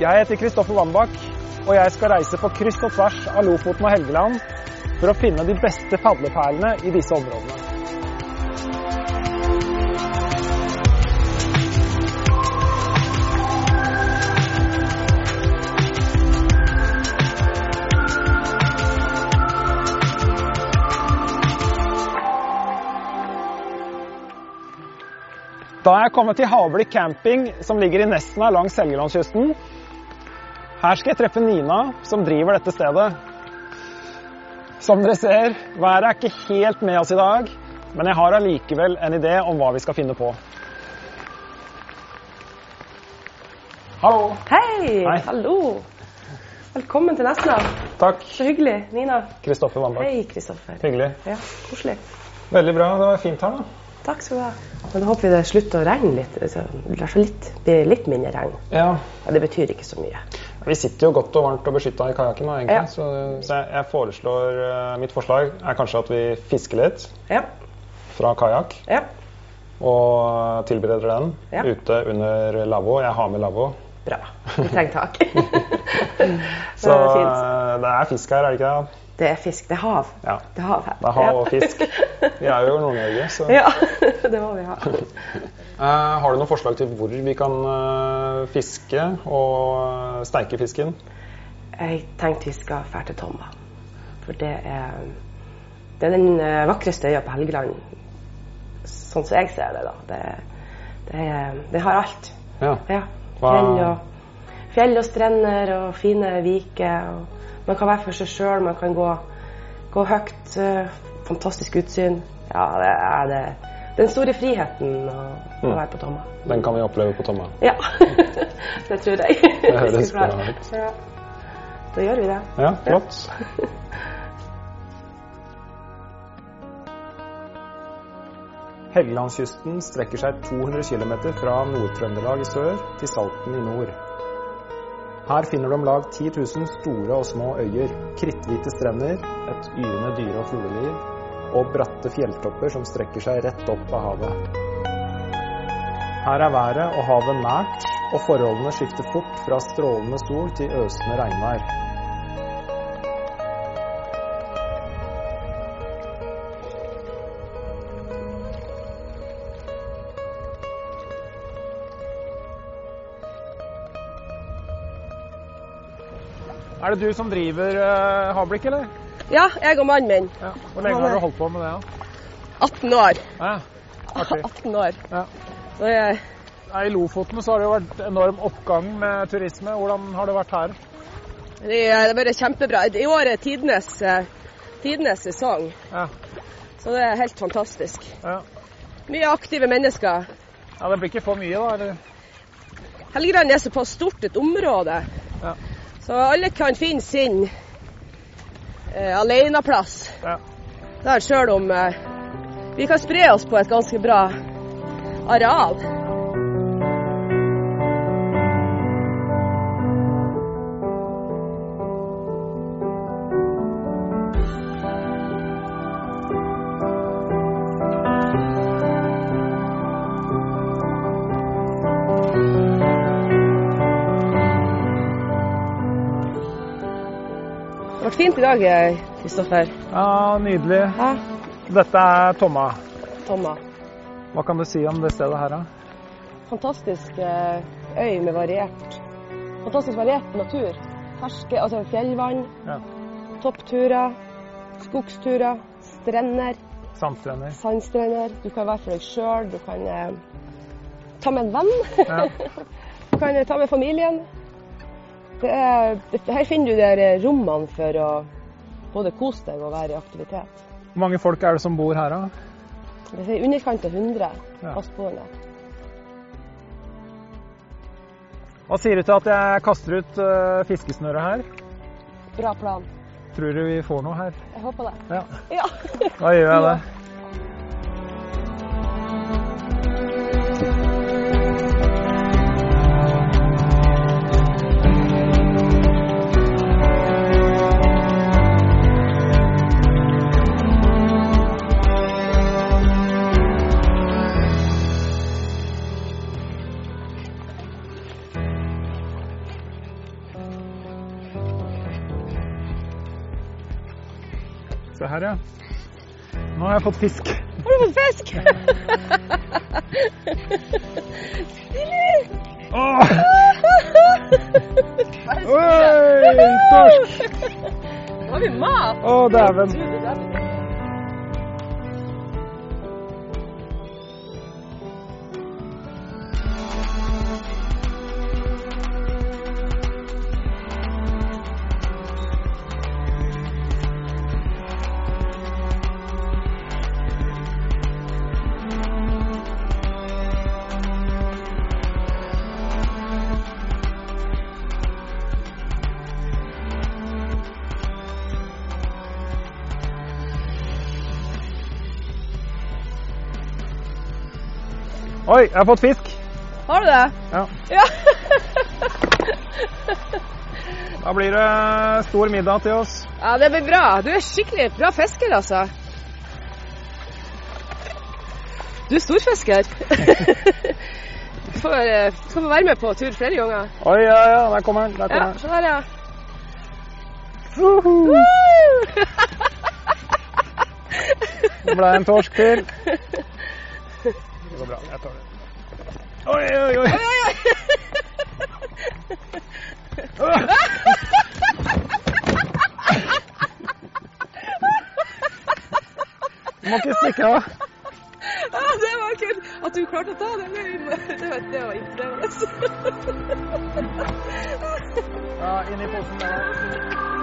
Jeg heter Kristoffer Wambach, og jeg skal reise på kryss og tvers av Lofoten og Helgeland for å finne de beste padleperlene i disse områdene. Da er jeg kommet til Havblikk camping, som ligger i Nesna langs Helgelandskysten. Her skal jeg treffe Nina, som driver dette stedet. Som dere ser, været er ikke helt med oss i dag, men jeg har allikevel en idé om hva vi skal finne på. Hallo. Hei! Hei. Hallo! Velkommen til Nesna. Takk. Så hyggelig. Nina. Kristoffer Wambach. Hei, Kristoffer. Hyggelig. Ja, koselig. Veldig bra. Det var fint her, da. Takk skal du ha. Men da håper vi det slutter å regne litt. Det I hvert fall litt, blir litt mindre regn. Ja. Ja, det betyr ikke så mye. Vi sitter jo godt og varmt og beskytta i kajakken, egentlig. Ja. Så, så jeg, jeg foreslår eh, Mitt forslag er kanskje at vi fisker litt Ja. fra kajakk. Ja. og tilbereder den ute under lavvo. Jeg har med lavvo. Bra. Vi trenger tak. Så det er eh, det er fisk her, er det ikke det? Det er fisk. Det er hav. Ja. Det er hav her. Det er hav og fisk. Vi er jo i Nord-Norge, så Ja, det må vi ha. uh, Har du noen forslag til hvor vi kan eh, fiske og steike fisken? Jeg tenkte vi skal dra til Tomba. For det er, det er den eh, vakreste øya på Helgeland, sånn som jeg ser det. da. Det, det, det har alt. Ja. Ja. Fjell og, fjell og strender og fine viker. Og man kan være for seg sjøl, man kan gå, gå høyt. eh, fantastisk utsyn. Ja, det er det. Den store friheten å, å Mm. være på Tomma. Den kan vi oppleve på Tomma. Ja, det tror jeg. Det høres bra ut. Ja. Da gjør vi det. Ja, flott. Helgelandskysten strekker seg 200 km fra Nord-Trøndelag i sør til Salten i nord. Her finner du om lag 10 000 store og små øyer, kritthvite strender, et yrende dyre- og fugleliv og bratte fjelltopper som strekker seg rett opp av havet. Her er været og havet nært, og forholdene skifter fort fra strålende sol til øsende regnvær. Er det du som driver uh, Havblikk, eller? Ja, jeg og mannen min. Ja. Hvor lenge har du holdt på med det? da? 18 år. Ja, artig. 18 år. Ja. Så jeg, I Lofoten så har det jo vært enorm oppgang med turisme. Hvordan har det vært her? det er bare kjempebra. I år er tidenes, eh, tidenes sesong, Ja, så det er helt fantastisk. ja. Mye aktive mennesker. ja Det blir ikke for mye, da? eller? Helgeland er såpass stort et område. Så alle kan finne sin eh, aleneplass. Ja. Der sjøl om eh, vi kan spre oss på et ganske bra areal. Vært fint i dag, Kristoffer. ja, nydelig. Ja, Dette er Tomma. Tomma. Hva kan du si om det stedet her, da? Fantastisk eh, øy med variert Fantastisk variert natur. Ferske, altså fjellvann, Ja. toppturer, skogsturer, strender, Sandstrender. sandstrender. Du kan være for deg sjøl, du kan eh, ta med en venn. Ja. Du kan eh, ta med familien. Er, her finner du der eh, rommene for å både kose deg og være i aktivitet. Hvor mange folk er det som bor her, da? Det er i underkant av 100 Ja. Hva sier du til at jeg kaster ut uh, fiskesnøret her? Bra plan. Tror du vi får noe her? Jeg håper det. Ja. Ja. Da gjør jeg det. her, ja. Nå har jeg fått fisk. Har du fått fisk? Åh! Oi, torsk! Nå har vi mat! Å, dæven. Oi, jeg har fått fisk. Har du det? Ja. Ja. Da blir det stor middag til oss. ja, det blir bra. Du er skikkelig bra fisker, altså. Du er storfisker. Du får, eh, skal få være med på tur flere ganger. Oi, ja, ja, der kommer den. Der Ja, kommer se der, ja. Woohoo! det ble en torsk til. Det går bra. Jeg tar det. Oi, oi, oi. oi, oi. Du må ikke stikke av. Ja, det var kult. At du klarte å ta det, det, det, var- det var imponerende. Ja, inn i posen der.